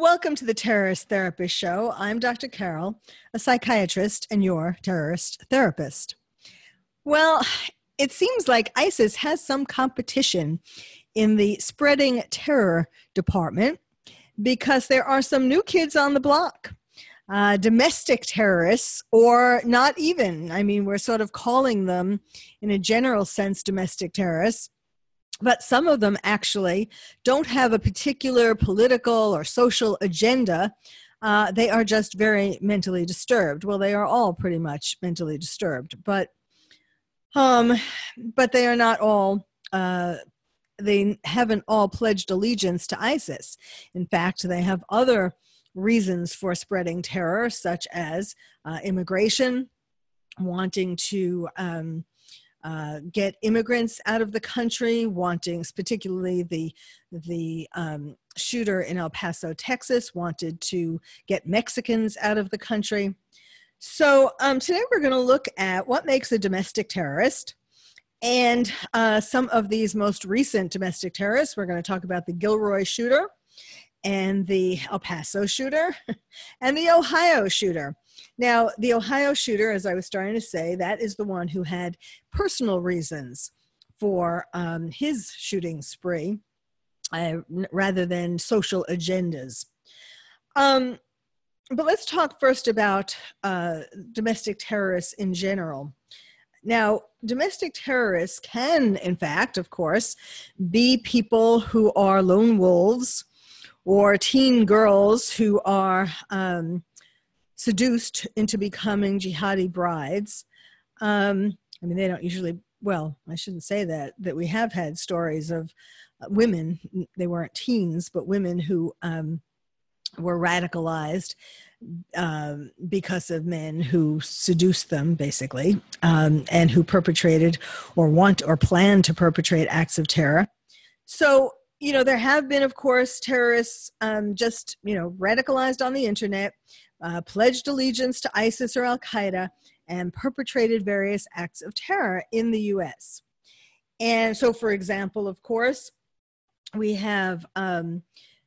Welcome to the Terrorist Therapist Show. I'm Dr. Carol, a psychiatrist and your terrorist therapist. Well, it seems like ISIS has some competition in the spreading terror department because there are some new kids on the block. Uh, domestic terrorists, or not even. I mean, we're sort of calling them, in a general sense, domestic terrorists but some of them actually don't have a particular political or social agenda. Uh, they are just very mentally disturbed. Well, they are all pretty much mentally disturbed, but um, but they are not all. Uh, they haven't all pledged allegiance to ISIS. In fact, they have other reasons for spreading terror, such as uh, immigration, wanting to um, uh, get immigrants out of the country, wanting, particularly the the um, shooter in El Paso, Texas, wanted to get Mexicans out of the country. So um, today we're going to look at what makes a domestic terrorist. And uh, some of these most recent domestic terrorists, we're going to talk about the Gilroy shooter and the El Paso shooter and the Ohio shooter. Now, the Ohio shooter, as I was starting to say, that is the one who had personal reasons for um, his shooting spree uh, rather than social agendas. Um, but let's talk first about uh, domestic terrorists in general. Now, domestic terrorists can, in fact, of course, be people who are lone wolves or teen girls who are um, seduced into becoming jihadi brides. Um, I mean, they don't usually, well, I shouldn't say that, that we have had stories of uh, women, they weren't teens, but women who um, were radicalized um, because of men who seduced them, basically, um, and who perpetrated or want or plan to perpetrate acts of terror. So, you know, there have been, of course, terrorists um, just, you know, radicalized on the internet uh, pledged allegiance to ISIS or Al Qaeda, and perpetrated various acts of terror in the US. And so, for example, of course, we have um,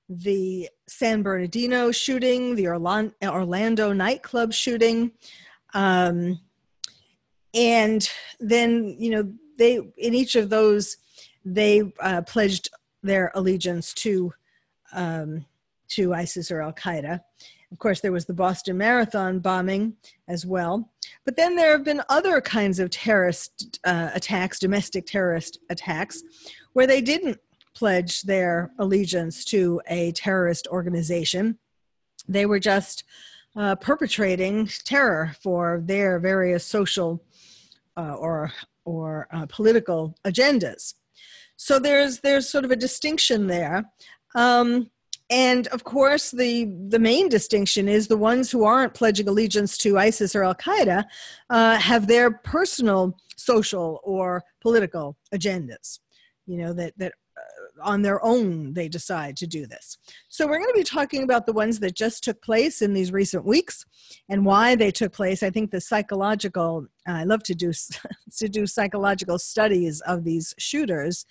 the San Bernardino shooting, the Orlando nightclub shooting. Um, and then, you know, they, in each of those, they uh, pledged their allegiance to, um, to ISIS or Al Qaeda. Of course, there was the Boston Marathon bombing as well. But then there have been other kinds of terrorist uh, attacks, domestic terrorist attacks, where they didn't pledge their allegiance to a terrorist organization. They were just uh, perpetrating terror for their various social uh, or or uh, political agendas. So there's there's sort of a distinction there. Um, and of course, the, the main distinction is the ones who aren't pledging allegiance to ISIS or Al Qaeda uh, have their personal social or political agendas, you know, that, that uh, on their own they decide to do this. So we're going to be talking about the ones that just took place in these recent weeks and why they took place. I think the psychological, I love to do, to do psychological studies of these shooters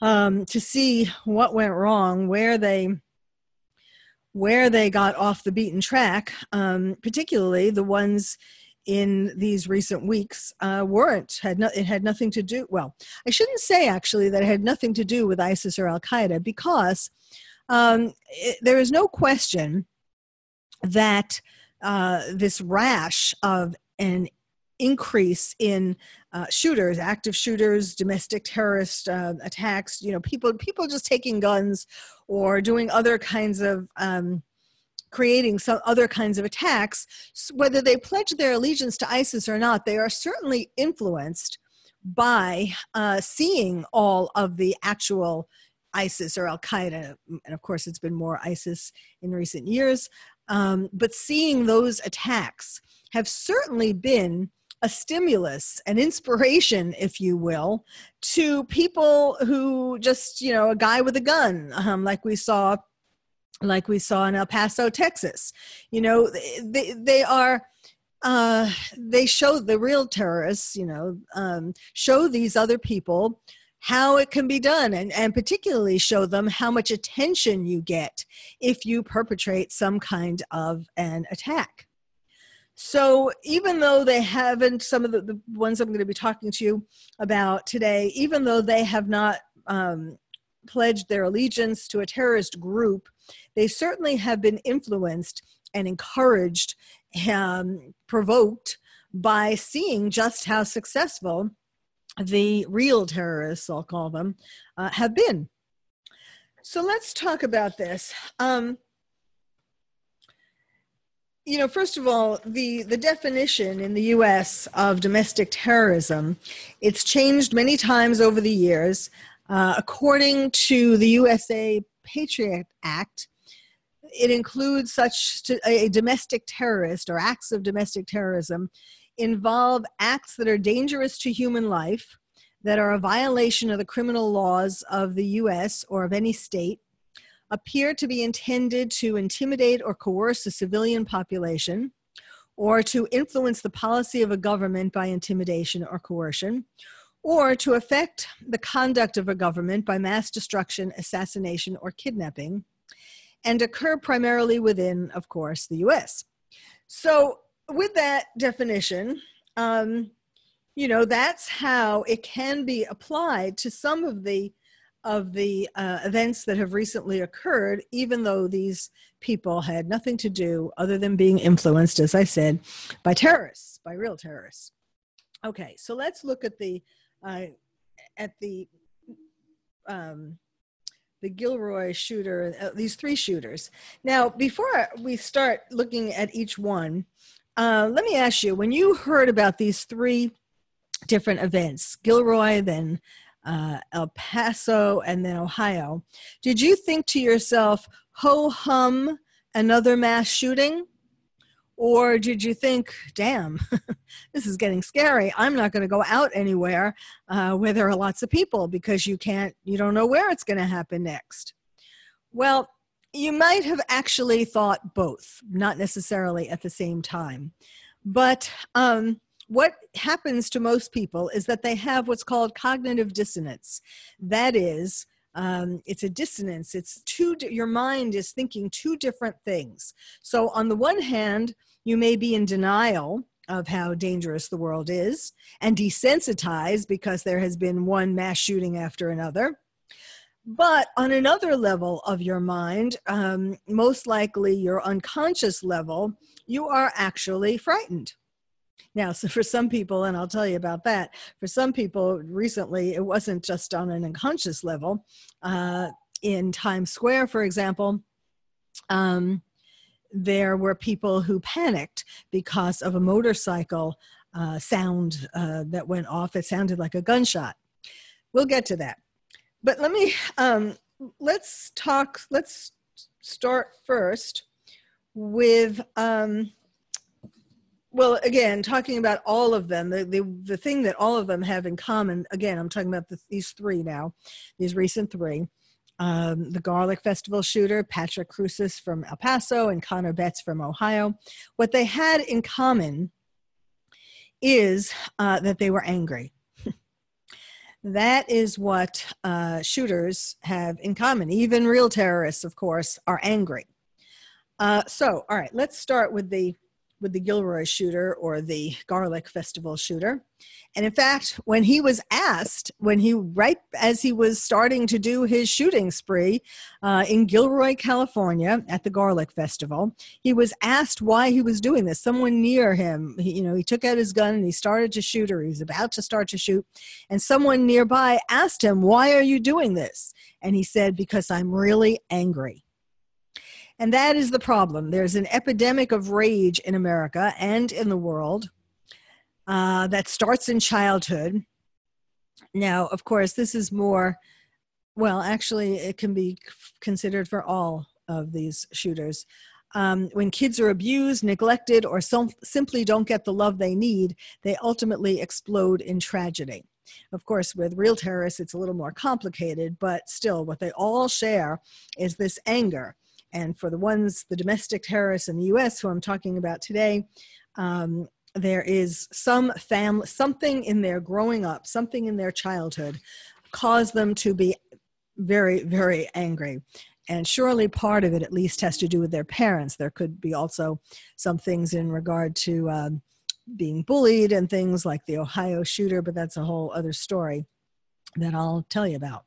um, to see what went wrong, where they where they got off the beaten track, um, particularly the ones in these recent weeks uh, weren't had no, it had nothing to do well i shouldn't say actually that it had nothing to do with isis or al-qaeda because um, it, there is no question that uh, this rash of an increase in uh, shooters, active shooters, domestic terrorist uh, attacks. You know, people people just taking guns or doing other kinds of um, creating some other kinds of attacks. Whether they pledge their allegiance to ISIS or not, they are certainly influenced by uh, seeing all of the actual ISIS or Al Qaeda, and of course, it's been more ISIS in recent years. Um, but seeing those attacks have certainly been a stimulus, an inspiration, if you will, to people who just, you know, a guy with a gun, um, like we saw, like we saw in El Paso, Texas. You know, they they are. Uh, they show the real terrorists, you know, um, show these other people how it can be done and, and particularly show them how much attention you get if you perpetrate some kind of an attack. So even though they haven't, some of the, the ones I'm going to be talking to you about today, even though they have not um, pledged their allegiance to a terrorist group, they certainly have been influenced and encouraged, um, provoked by seeing just how successful the real terrorists, I'll call them, uh, have been. So let's talk about this. Um, you know, first of all, the, the definition in the US of domestic terrorism, it's changed many times over the years. Uh, according to the USA Patriot Act, it includes such to, a domestic terrorist or acts of domestic terrorism involve acts that are dangerous to human life, that are a violation of the criminal laws of the US or of any state, appear to be intended to intimidate or coerce a civilian population, or to influence the policy of a government by intimidation or coercion, or to affect the conduct of a government by mass destruction, assassination, or kidnapping, and occur primarily within, of course, the US. So, with that definition, um, you know, that's how it can be applied to some of the of the uh, events that have recently occurred, even though these people had nothing to do other than being influenced, as I said, by terrorists, by real terrorists. Okay, so let's look at the uh, at the um, the Gilroy shooter, uh, these three shooters. Now, before we start looking at each one, uh, let me ask you: when you heard about these three different events, Gilroy, then uh, El Paso, and then Ohio. Did you think to yourself, ho hum, another mass shooting? Or did you think, damn, this is getting scary. I'm not going to go out anywhere uh, where there are lots of people because you can't, you don't know where it's going to happen next. Well, you might have actually thought both, not necessarily at the same time. But um, what happens to most people is that they have what's called cognitive dissonance. That is, um, it's a dissonance. It's two, your mind is thinking two different things. So, on the one hand, you may be in denial of how dangerous the world is and desensitized because there has been one mass shooting after another. But on another level of your mind, um, most likely your unconscious level, you are actually frightened now, so for some people, and I'll tell you about that, for some people recently, it wasn't just on an unconscious level. Uh, in Times Square, for example, um, there were people who panicked because of a motorcycle uh, sound uh, that went off. It sounded like a gunshot. We'll get to that. But let me, um, let's talk, let's start first with um, well again talking about all of them the, the, the thing that all of them have in common again i'm talking about the, these three now these recent three um, the garlic festival shooter patrick crusius from el paso and connor betts from ohio. What they had in common is uh, that they were angry. That is what uh, shooters have in common. Even real terrorists of course are angry. Uh, so all right let's start with the with the Gilroy shooter or the Garlic Festival shooter. And in fact, when he was asked, when he, right as he was starting to do his shooting spree uh, in Gilroy, California at the Garlic Festival, he was asked why he was doing this. Someone near him, he, you know, he took out his gun and he started to shoot, or he was about to start to shoot. And someone nearby asked him, Why are you doing this? And he said, Because I'm really angry. And that is the problem. There's an epidemic of rage in America and in the world uh, that starts in childhood. Now, of course, this is more, well, actually, it can be considered for all of these shooters. Um, when kids are abused, neglected, or simply don't get the love they need, they ultimately explode in tragedy. Of course, with real terrorists, it's a little more complicated, but still, what they all share is this anger. And for the ones, the domestic terrorists in the US who I'm talking about today, um, there is some family, something in their growing up, something in their childhood caused them to be very, very angry. And surely part of it, at least, has to do with their parents. There could be also some things in regard to um, being bullied and things like the Ohio shooter, but that's a whole other story that I'll tell you about.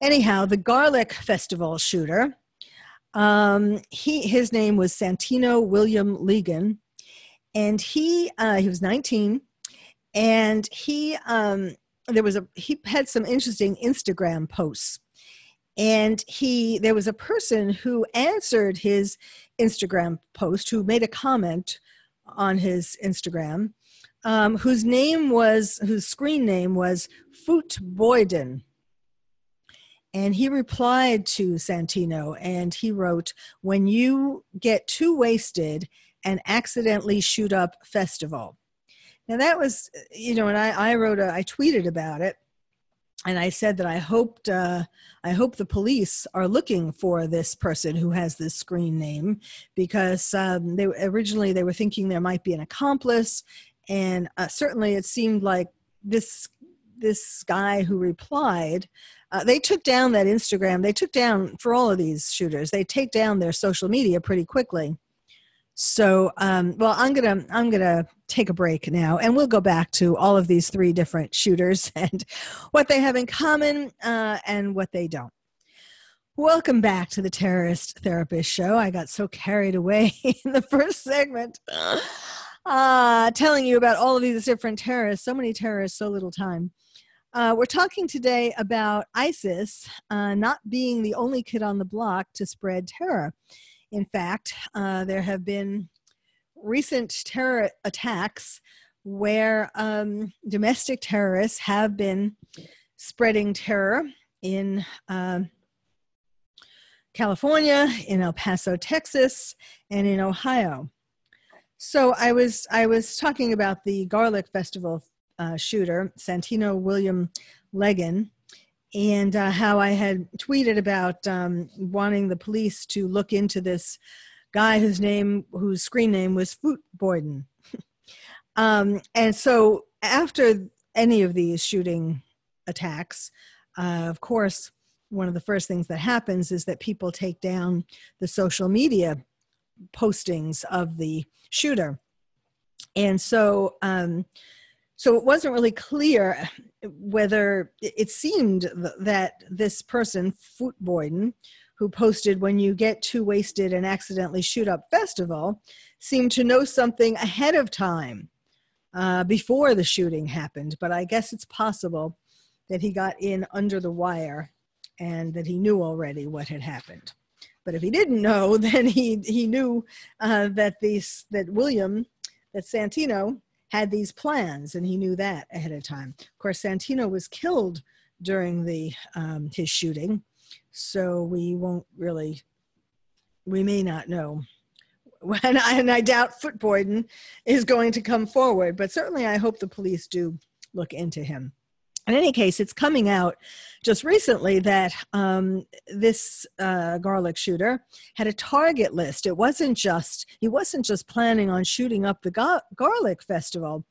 Anyhow, the Garlic Festival shooter, um, he his name was Santino William Legan, and he uh, he was 19, and he um, there was a he had some interesting Instagram posts and he there was a person who answered his instagram post who made a comment on his Instagram, um, whose name was, whose screen name was Foot Boyden. And he replied to Santino and he wrote, When you get too wasted and accidentally shoot up festival. Now that was, you know, and I, I wrote a, I tweeted about it and I said that I hoped uh, I hope the police are looking for this person who has this screen name because um, they originally they were thinking there might be an accomplice, and uh, certainly it seemed like this this guy who replied. Uh, they took down that Instagram. They took down for all of these shooters. They take down their social media pretty quickly so, um, well, I'm gonna I'm gonna take a break now, and we'll go back to all of these three different shooters and what they have in common uh, and what they don't. Welcome back to the Terrorist Therapist Show. I got so carried away in the first segment, uh, telling you about all of these different terrorists. So many terrorists, so little time. Uh, we're talking today about ISIS uh, not being the only kid on the block to spread terror. In fact, uh, there have been recent terror attacks where um, domestic terrorists have been spreading terror in uh, California, in El Paso, Texas, and in Ohio. So I was I was talking about the Garlic Festival uh, shooter, Santino William Legan, and uh, how I had tweeted about um, wanting the police to look into this guy whose name, whose screen name was Foot Boyden. um, and so after any of these shooting attacks, uh, of course, one of the first things that happens is that people take down the social media postings of the shooter. And so, um, so it wasn't really clear whether it seemed that this person, Footboyden, who posted when you get too wasted and accidentally shoot up festival, seemed to know something ahead of time uh, before the shooting happened. But I guess it's possible that he got in under the wire and that he knew already what had happened. But if he didn't know, then he he knew uh, that these that William, that Santino had these plans, and he knew that ahead of time. Of course, Santino was killed during the um, his shooting, so we won't really, we may not know. And I, and I doubt Footboyden is going to come forward, but certainly I hope the police do look into him in any case, it's coming out just recently that um, this uh, garlic shooter had a target list. It wasn't just he wasn't just planning on shooting up the gar- garlic festival.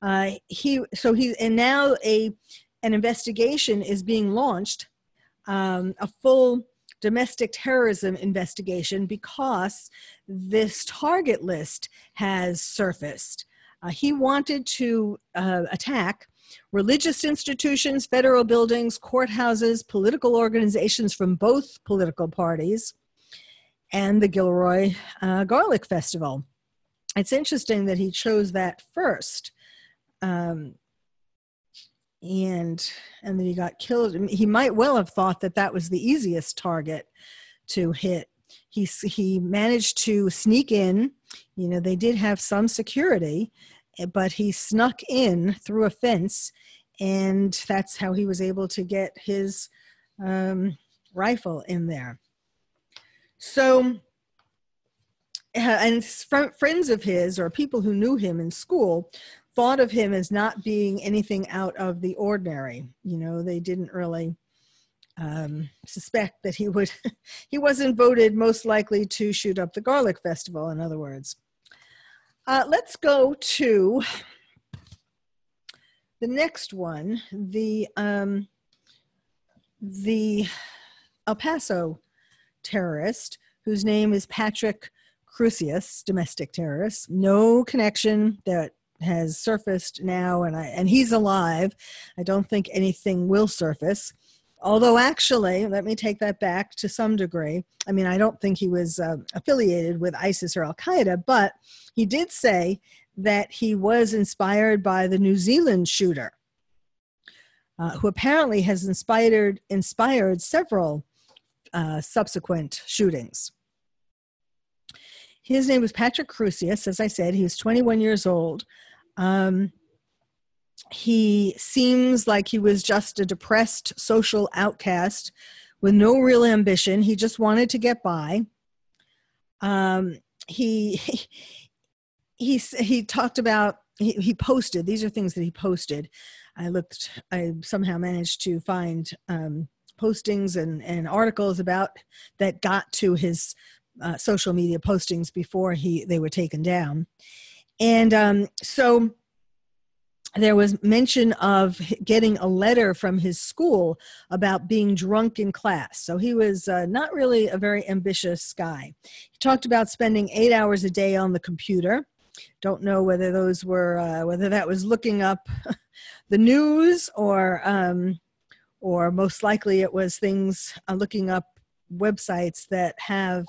Uh, he so he and now a an investigation is being launched, um, a full domestic terrorism investigation because this target list has surfaced. Uh, he wanted to uh, attack religious institutions, federal buildings, courthouses, political organizations from both political parties, and the Gilroy uh, Garlic Festival. It's interesting that he chose that first. Um, and and then he got killed. He might well have thought that that was the easiest target to hit. He he managed to sneak in. You know, they did have some security, but he snuck in through a fence, and that's how he was able to get his um, rifle in there. So and friends of his or people who knew him in school thought of him as not being anything out of the ordinary. You know, they didn't really um, suspect that he would, he wasn't voted most likely to shoot up the Garlic Festival, in other words. Uh, let's go to the next one, the, um, the El Paso terrorist, whose name is Patrick Crusius, domestic terrorist. No connection that has surfaced now, and I and he's alive. I don't think anything will surface. Although, actually, let me take that back to some degree. I mean, I don't think he was uh, affiliated with ISIS or Al Qaeda, but he did say that he was inspired by the New Zealand shooter, uh, who apparently has inspired inspired several uh, subsequent shootings. His name was Patrick Crusius. As I said, he was 21 years old. Um, he seems like he was just a depressed social outcast with no real ambition. He just wanted to get by. Um, he, he he talked about he, he posted these are things that he posted. I looked. I somehow managed to find um, postings and and articles about that got to his uh, social media postings before he they were taken down, and um, so there was mention of getting a letter from his school about being drunk in class. So he was uh, not really a very ambitious guy. He talked about spending eight hours a day on the computer. Don't know whether those were uh, whether that was looking up the news or um, or most likely it was things uh, looking up websites that have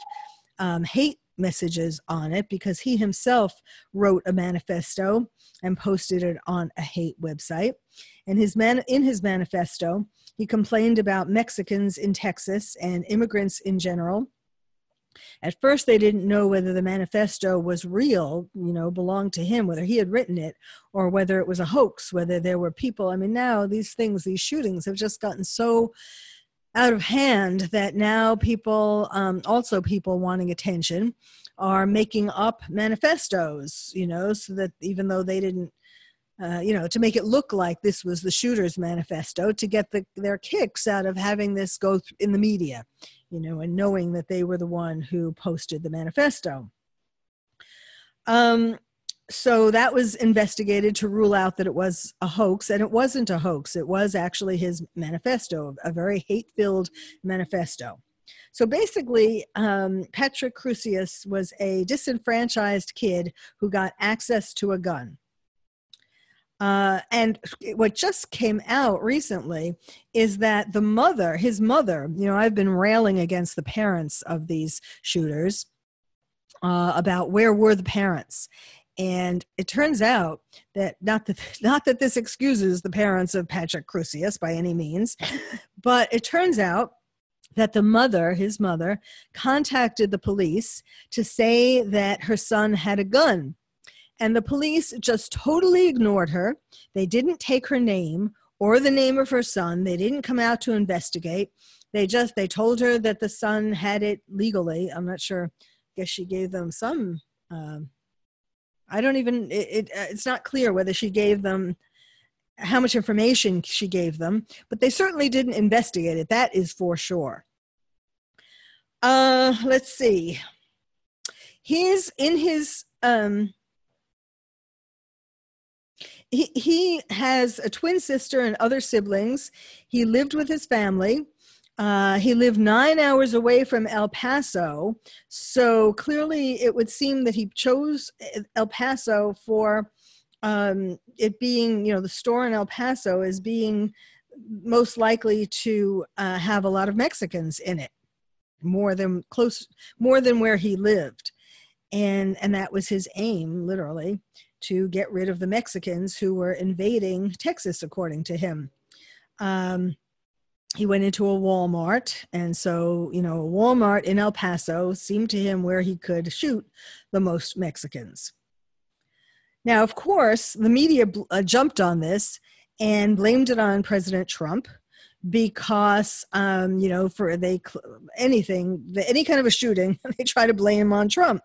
um, hate messages on it because he himself wrote a manifesto and posted it on a hate website. And his man in his manifesto, he complained about Mexicans in Texas and immigrants in general. At first, they didn't know whether the manifesto was real, you know, belonged to him, whether he had written it, or whether it was a hoax, whether there were people. I mean, now these things, these shootings have just gotten so out of hand that now people, um, also people wanting attention, are making up manifestos, you know, so that even though they didn't, uh, you know, to make it look like this was the shooter's manifesto, to get the, their kicks out of having this go in the media, you know, and knowing that they were the one who posted the manifesto. Um, so that was investigated to rule out that it was a hoax and it wasn't a hoax. It was actually his manifesto a very hate-filled manifesto. So basically um, patrick crusius was a disenfranchised kid who got access to a gun. Uh, and what just came out recently is that the mother his mother you know i've been railing against the parents of these shooters uh, about where were the parents and it turns out that not that not that this excuses the parents of Patrick Crusius by any means, but it turns out that the mother, his mother, contacted the police to say that her son had a gun. And the police just totally ignored her. They didn't take her name or the name of her son. They didn't come out to investigate. They just they told her that the son had it legally. I'm not sure. I guess she gave them some um, I don't even, it, it, uh, it's not clear whether she gave them how much information she gave them, but they certainly didn't investigate it. That is for sure. Uh, let's see. He's in his, um, he, he has a twin sister and other siblings. He lived with his family. Uh, he lived nine hours away from El Paso, so clearly it would seem that he chose El Paso for um, it being, you know, the store in El Paso is being most likely to uh, have a lot of Mexicans in it, more than close, more than where he lived, and and that was his aim, literally, to get rid of the Mexicans who were invading Texas, according to him. Um, he went into a Walmart. And so, you know, Walmart in El Paso seemed to him where he could shoot the most Mexicans. Now, of course, the media uh, jumped on this and blamed it on President Trump because, um, you know, for they anything, any kind of a shooting, they try to blame on Trump.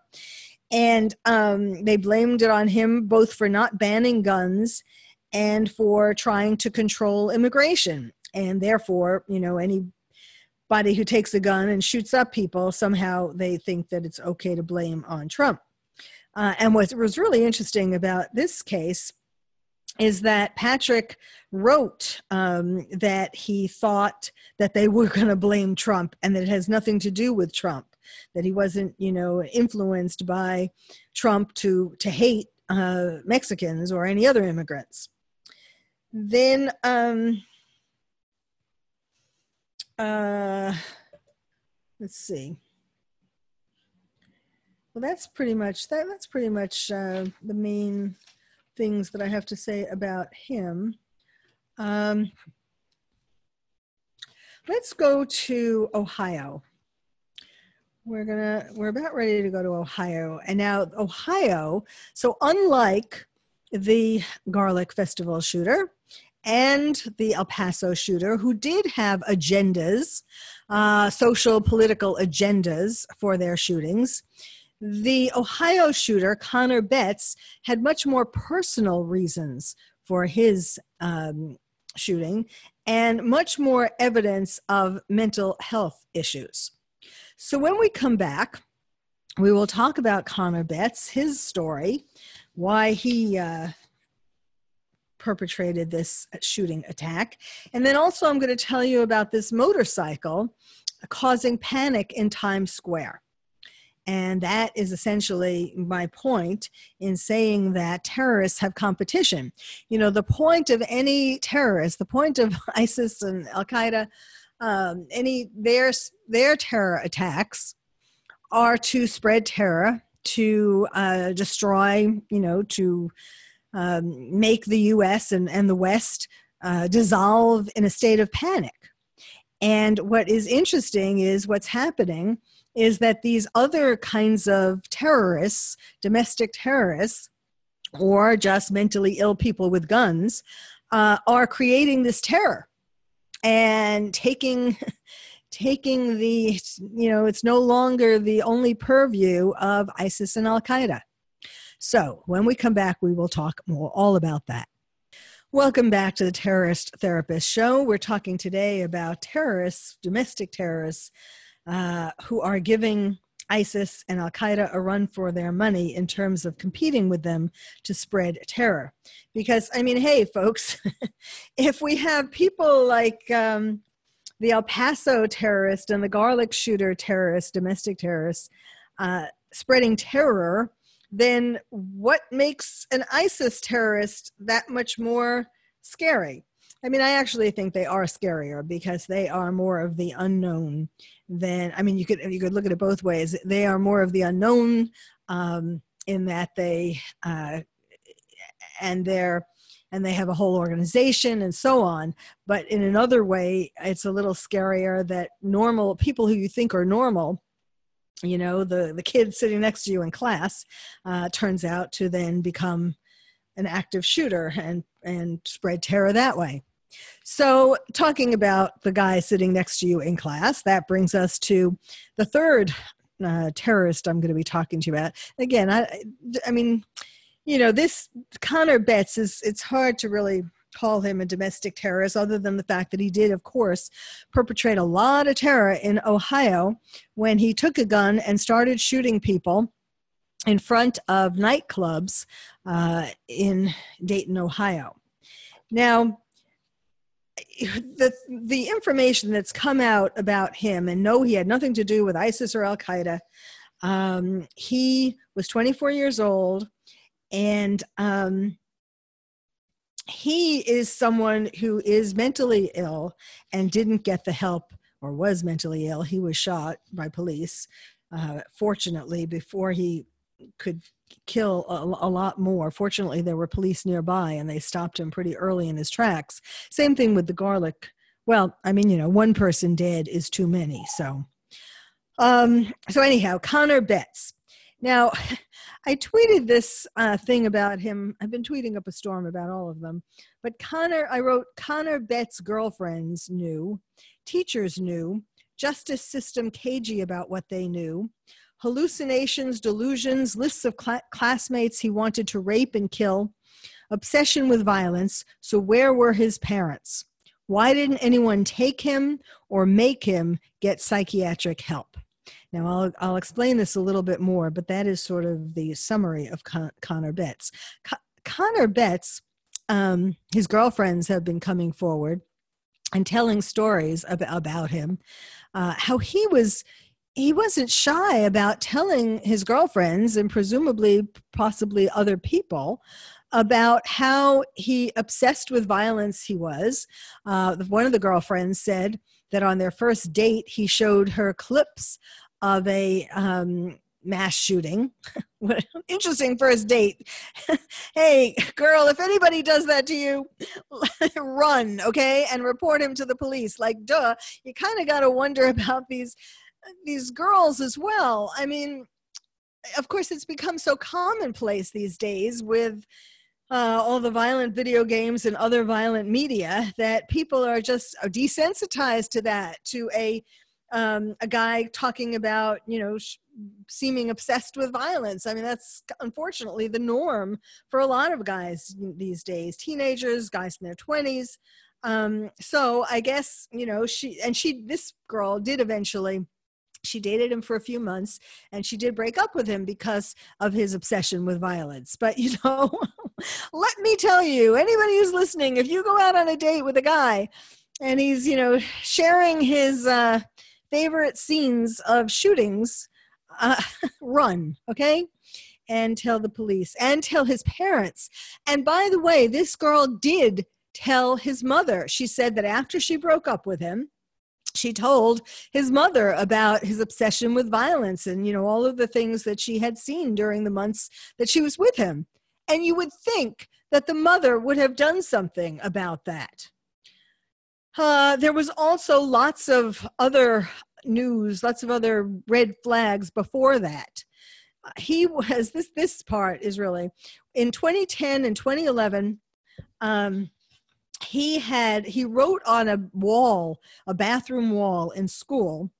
And um, they blamed it on him both for not banning guns and for trying to control immigration. And therefore, you know, anybody who takes a gun and shoots up people, somehow they think that it's okay to blame on Trump. Uh, and what was really interesting about this case is that Patrick wrote um, that he thought that they were going to blame Trump and that it has nothing to do with Trump, that he wasn't, you know, influenced by Trump to to hate uh, Mexicans or any other immigrants. Then, um, uh, let's see. Well, that's pretty much that. That's pretty much uh, the main things that I have to say about him. Um, let's go to Ohio. We're gonna we're about ready to go to Ohio, and now Ohio. So unlike the Garlic Festival shooter and the El Paso shooter, who did have agendas, uh, social political agendas for their shootings. The Ohio shooter, Connor Betts, had much more personal reasons for his um, shooting and much more evidence of mental health issues. So when we come back, we will talk about Connor Betts, his story, why he uh, perpetrated this shooting attack. And then also, I'm going to tell you about this motorcycle causing panic in Times Square. And that is essentially my point in saying that terrorists have competition. You know, the point of any terrorist, the point of ISIS and Al Qaeda, um, any their their terror attacks are to spread terror, to uh, destroy, you know, to um, make the U.S. and, and the West uh, dissolve in a state of panic. And what is interesting is what's happening is that these other kinds of terrorists, domestic terrorists, or just mentally ill people with guns, uh, are creating this terror and taking taking the you know it's no longer the only purview of isis and al-qaeda. So when we come back we will talk more all about that. Welcome back to the terrorist therapist show. We're talking today about terrorists domestic terrorists uh, who are giving ISIS and Al Qaeda a run for their money in terms of competing with them to spread terror. Because, I mean, hey, folks, if we have people like um, the El Paso terrorist and the garlic shooter terrorist, domestic terrorists, uh, spreading terror, then what makes an ISIS terrorist that much more scary? I mean, I actually think they are scarier because they are more of the unknown than I mean, you could you could look at it both ways. They are more of the unknown um, in that they uh, and they're and they have a whole organization and so on. But in another way, it's a little scarier that normal people who you think are normal you know the the kid sitting next to you in class uh, turns out to then become an active shooter and and spread terror that way so, talking about the guy sitting next to you in class, that brings us to the third uh, terrorist I'm going to be talking to you about. Again, I, I mean, you know, this Connor Betts is, it's hard to really call him a domestic terrorist other than the fact that he did, of course, perpetrate a lot of terror in Ohio when he took a gun and started shooting people in front of nightclubs uh, in Dayton, Ohio. Now, the the information that's come out about him, and no, he had nothing to do with ISIS or Al Qaeda. Um, he was 24 years old, and um, he is someone who is mentally ill and didn't get the help or was mentally ill. He was shot by police, uh, fortunately, before he could kill a, a, lot more. Fortunately, there were police nearby and they stopped him pretty early in his tracks. Same thing with the garlic. Well, I mean, you know, one person dead is too many. So, um, so anyhow, Connor Betts. Now, I tweeted this uh, thing about him. I've been tweeting up a storm about all of them. But Connor, I wrote, Connor Betts' girlfriends knew, teachers knew, justice system cagey about what they knew, hallucinations, delusions, lists of cl- classmates he wanted to rape and kill, obsession with violence. So, where were his parents? Why didn't anyone take him or make him get psychiatric help? Now, I'll, I'll explain this a little bit more, but that is sort of the summary of Con- Connor Betts. Con- Connor Betts, um, his girlfriends have been coming forward and telling stories ab- about him, uh, how he was he wasn't shy about telling his girlfriends and presumably possibly other people about how he obsessed with violence he was uh, one of the girlfriends said that on their first date he showed her clips of a um, mass shooting. interesting first date. hey, girl, if anybody does that to you, run, okay, and report him to the police. Like, duh, you kind of got to wonder about these these girls as well. I mean, of course, it's become so commonplace these days with uh, all the violent video games and other violent media that people are just desensitized to that, to a um, a guy talking about you know sh- seeming obsessed with violence. I mean that's unfortunately the norm for a lot of guys these days teenagers guys in their 20s um, so i guess you know she and she this girl did eventually she dated him for a few months and she did break up with him because of his obsession with violence. But you know let me tell you anybody who's listening if you go out on a date with a guy and he's you know sharing his uh favorite scenes of shootings, uh, run, okay? And tell the police and tell his parents. And by the way, this girl did tell his mother. She said that after she broke up with him, she told his mother about his obsession with violence and you know all of the things that she had seen during the months that she was with him and you would think that the mother would have done something about that uh, there was also lots of other news, lots of other red flags before that. Uh, he was this. This part is really in 2010 and 2011. Um, he had he wrote on a wall, a bathroom wall in school,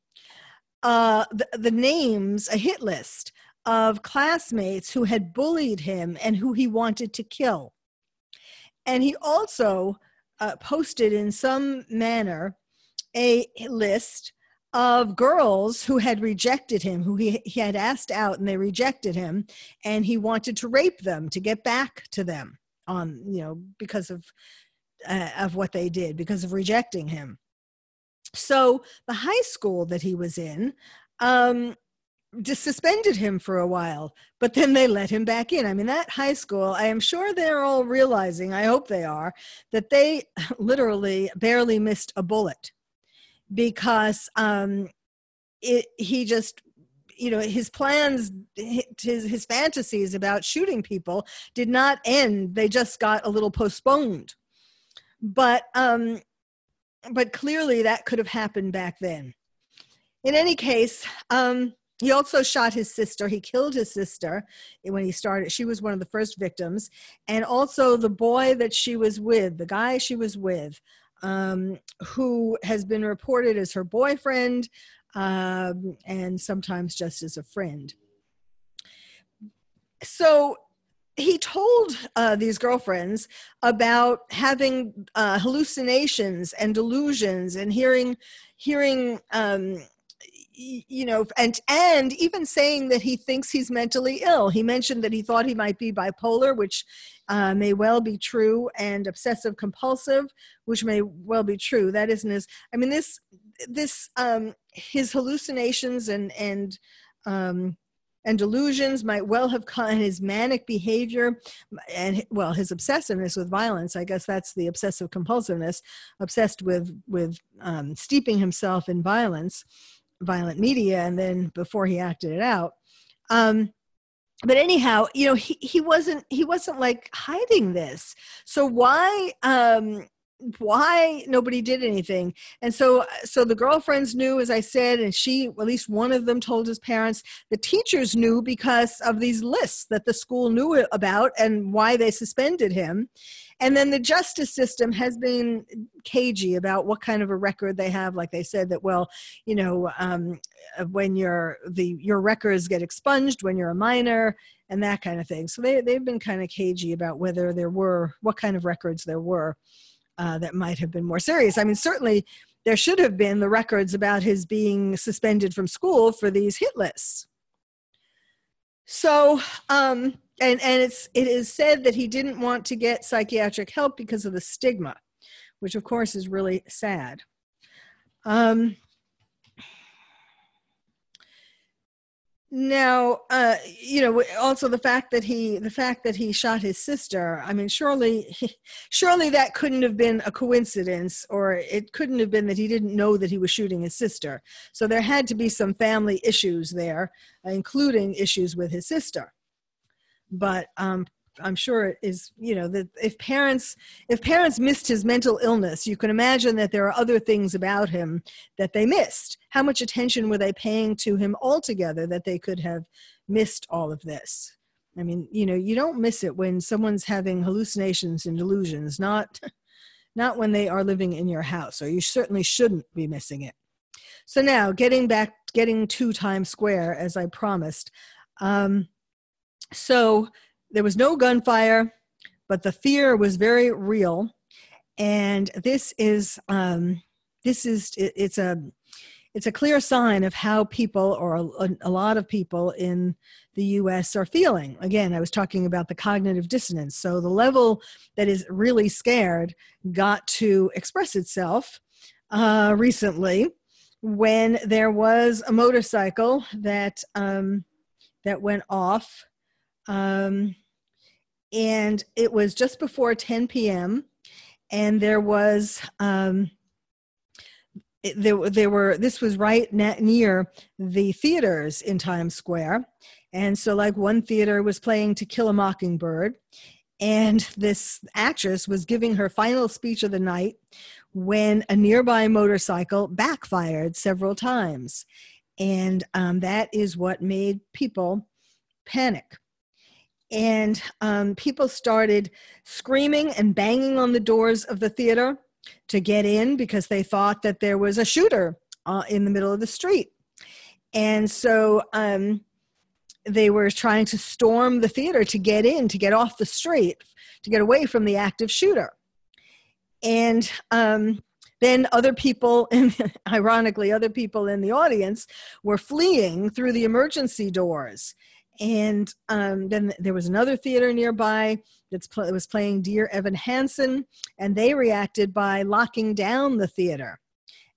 uh, the, the names, a hit list of classmates who had bullied him and who he wanted to kill. And he also uh, posted in some manner a list of girls who had rejected him, who he, he had asked out and they rejected him, and he wanted to rape them to get back to them on, you know, because of uh, of what they did, because of rejecting him. So the high school that he was in um, just suspended him for a while, but then they let him back in. I mean, that high school, I am sure they're all realizing, I hope they are, that they literally barely missed a bullet because um, it, he just you know his plans his his fantasies about shooting people did not end. They just got a little postponed. But um but clearly that could have happened back then. In any case um he also shot his sister. He killed his sister when he started. She was one of the first victims. And also the boy that she was with, the guy she was with, um, who has been reported as her boyfriend um, and sometimes just as a friend. So he told uh, these girlfriends about having uh, hallucinations and delusions and hearing hearing um, you know and and even saying that he thinks he's mentally ill. He mentioned that he thought he might be bipolar which uh, may well be true and obsessive compulsive which may well be true. That isn't his i mean this this um his hallucinations and and um and delusions might well have caused his manic behavior and well his obsessiveness with violence i guess that's the obsessive compulsiveness obsessed with with um, steeping himself in violence violent media and then before he acted it out. Um but anyhow you know he, he wasn't he wasn't like hiding this. So why um why nobody did anything? And so so the girlfriends knew as i said and she at least one of them told his parents. The teachers knew because of these lists that the school knew about and why they suspended him and then the justice system has been cagey about what kind of a record they have like they said that well you know um, when your the your records get expunged when you're a minor and that kind of thing so they, they've been kind of cagey about whether there were what kind of records there were uh, that might have been more serious. I mean, certainly there should have been the records about his being suspended from school for these hit lists. So, um, and and it's it is said that he didn't want to get psychiatric help because of the stigma, which of course is really sad. Um, now uh, you know also the fact that he the fact that he shot his sister i mean surely surely that couldn't have been a coincidence or it couldn't have been that he didn't know that he was shooting his sister so there had to be some family issues there including issues with his sister but um, I'm sure it is, you know, that if parents if parents missed his mental illness, you can imagine that there are other things about him that they missed. How much attention were they paying to him altogether that they could have missed all of this? I mean, you know, you don't miss it when someone's having hallucinations and delusions, not not when they are living in your house, or you certainly shouldn't be missing it. So now, getting back, getting to Times Square as I promised. Um, so there was no gunfire, but the fear was very real. And this is um, this is it, it's a it's a clear sign of how people or a, a, lot of people in the US are feeling. Again, I was talking about the cognitive dissonance. So the level that is really scared got to express itself uh, recently when there was a motorcycle that um, that went off um, and it was just before 10 p.m. And there was um, there, there were this was right near the theaters in Times Square, and so like one theater was playing To Kill a Mockingbird, and this actress was giving her final speech of the night when a nearby motorcycle backfired several times, and um, that is what made people panic and um, people started screaming and banging on the doors of the theater to get in because they thought that there was a shooter uh, in the middle of the street. And so um, they were trying to storm the theater to get in, to get off the street, to get away from the active shooter. And um, then other people, ironically, other people in the audience were fleeing through the emergency doors and um, then there was another theater nearby that pl- was playing Dear Evan Hansen, and they reacted by locking down the theater.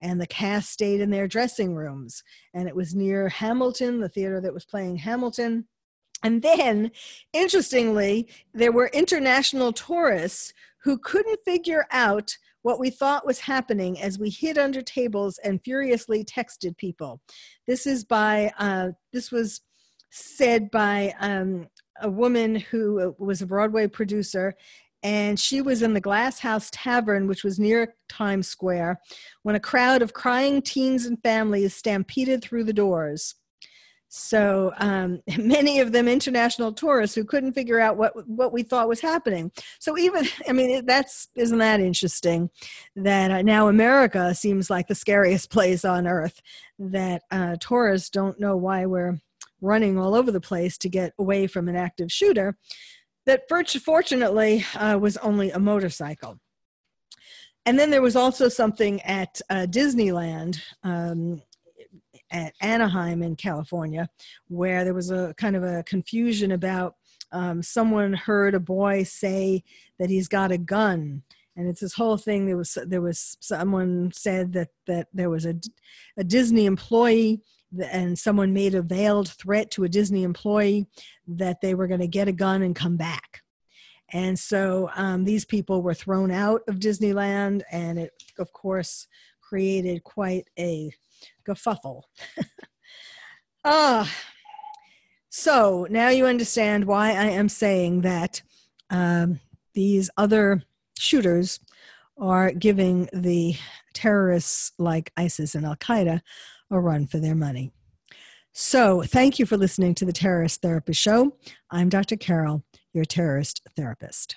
And the cast stayed in their dressing rooms. And it was near Hamilton, the theater that was playing Hamilton. And then, interestingly, there were international tourists who couldn't figure out what we thought was happening as we hid under tables and furiously texted people. This is by, uh, this was said by um, a woman who was a Broadway producer, and she was in the Glass House Tavern, which was near Times Square, when a crowd of crying teens and families stampeded through the doors. So um, many of them international tourists who couldn't figure out what what we thought was happening. So even I mean that's isn't that interesting that uh, now America seems like the scariest place on earth. That uh, tourists don't know why we're running all over the place to get away from an active shooter that fortunately uh, was only a motorcycle. And then there was also something at uh, Disneyland um, at Anaheim in California where there was a kind of a confusion about um, someone heard a boy say that he's got a gun and it's this whole thing there was there was someone said that that there was a, a disney employee and someone made a veiled threat to a Disney employee that they were going to get a gun and come back. And so um, these people were thrown out of Disneyland, and it, of course, created quite a kerfuffle. ah, so now you understand why I am saying that um, these other shooters are giving the terrorists like ISIS and Al Qaeda a run for their money. So, thank you for listening to the Terrorist Therapist Show. I'm Dr. Carol, your terrorist therapist.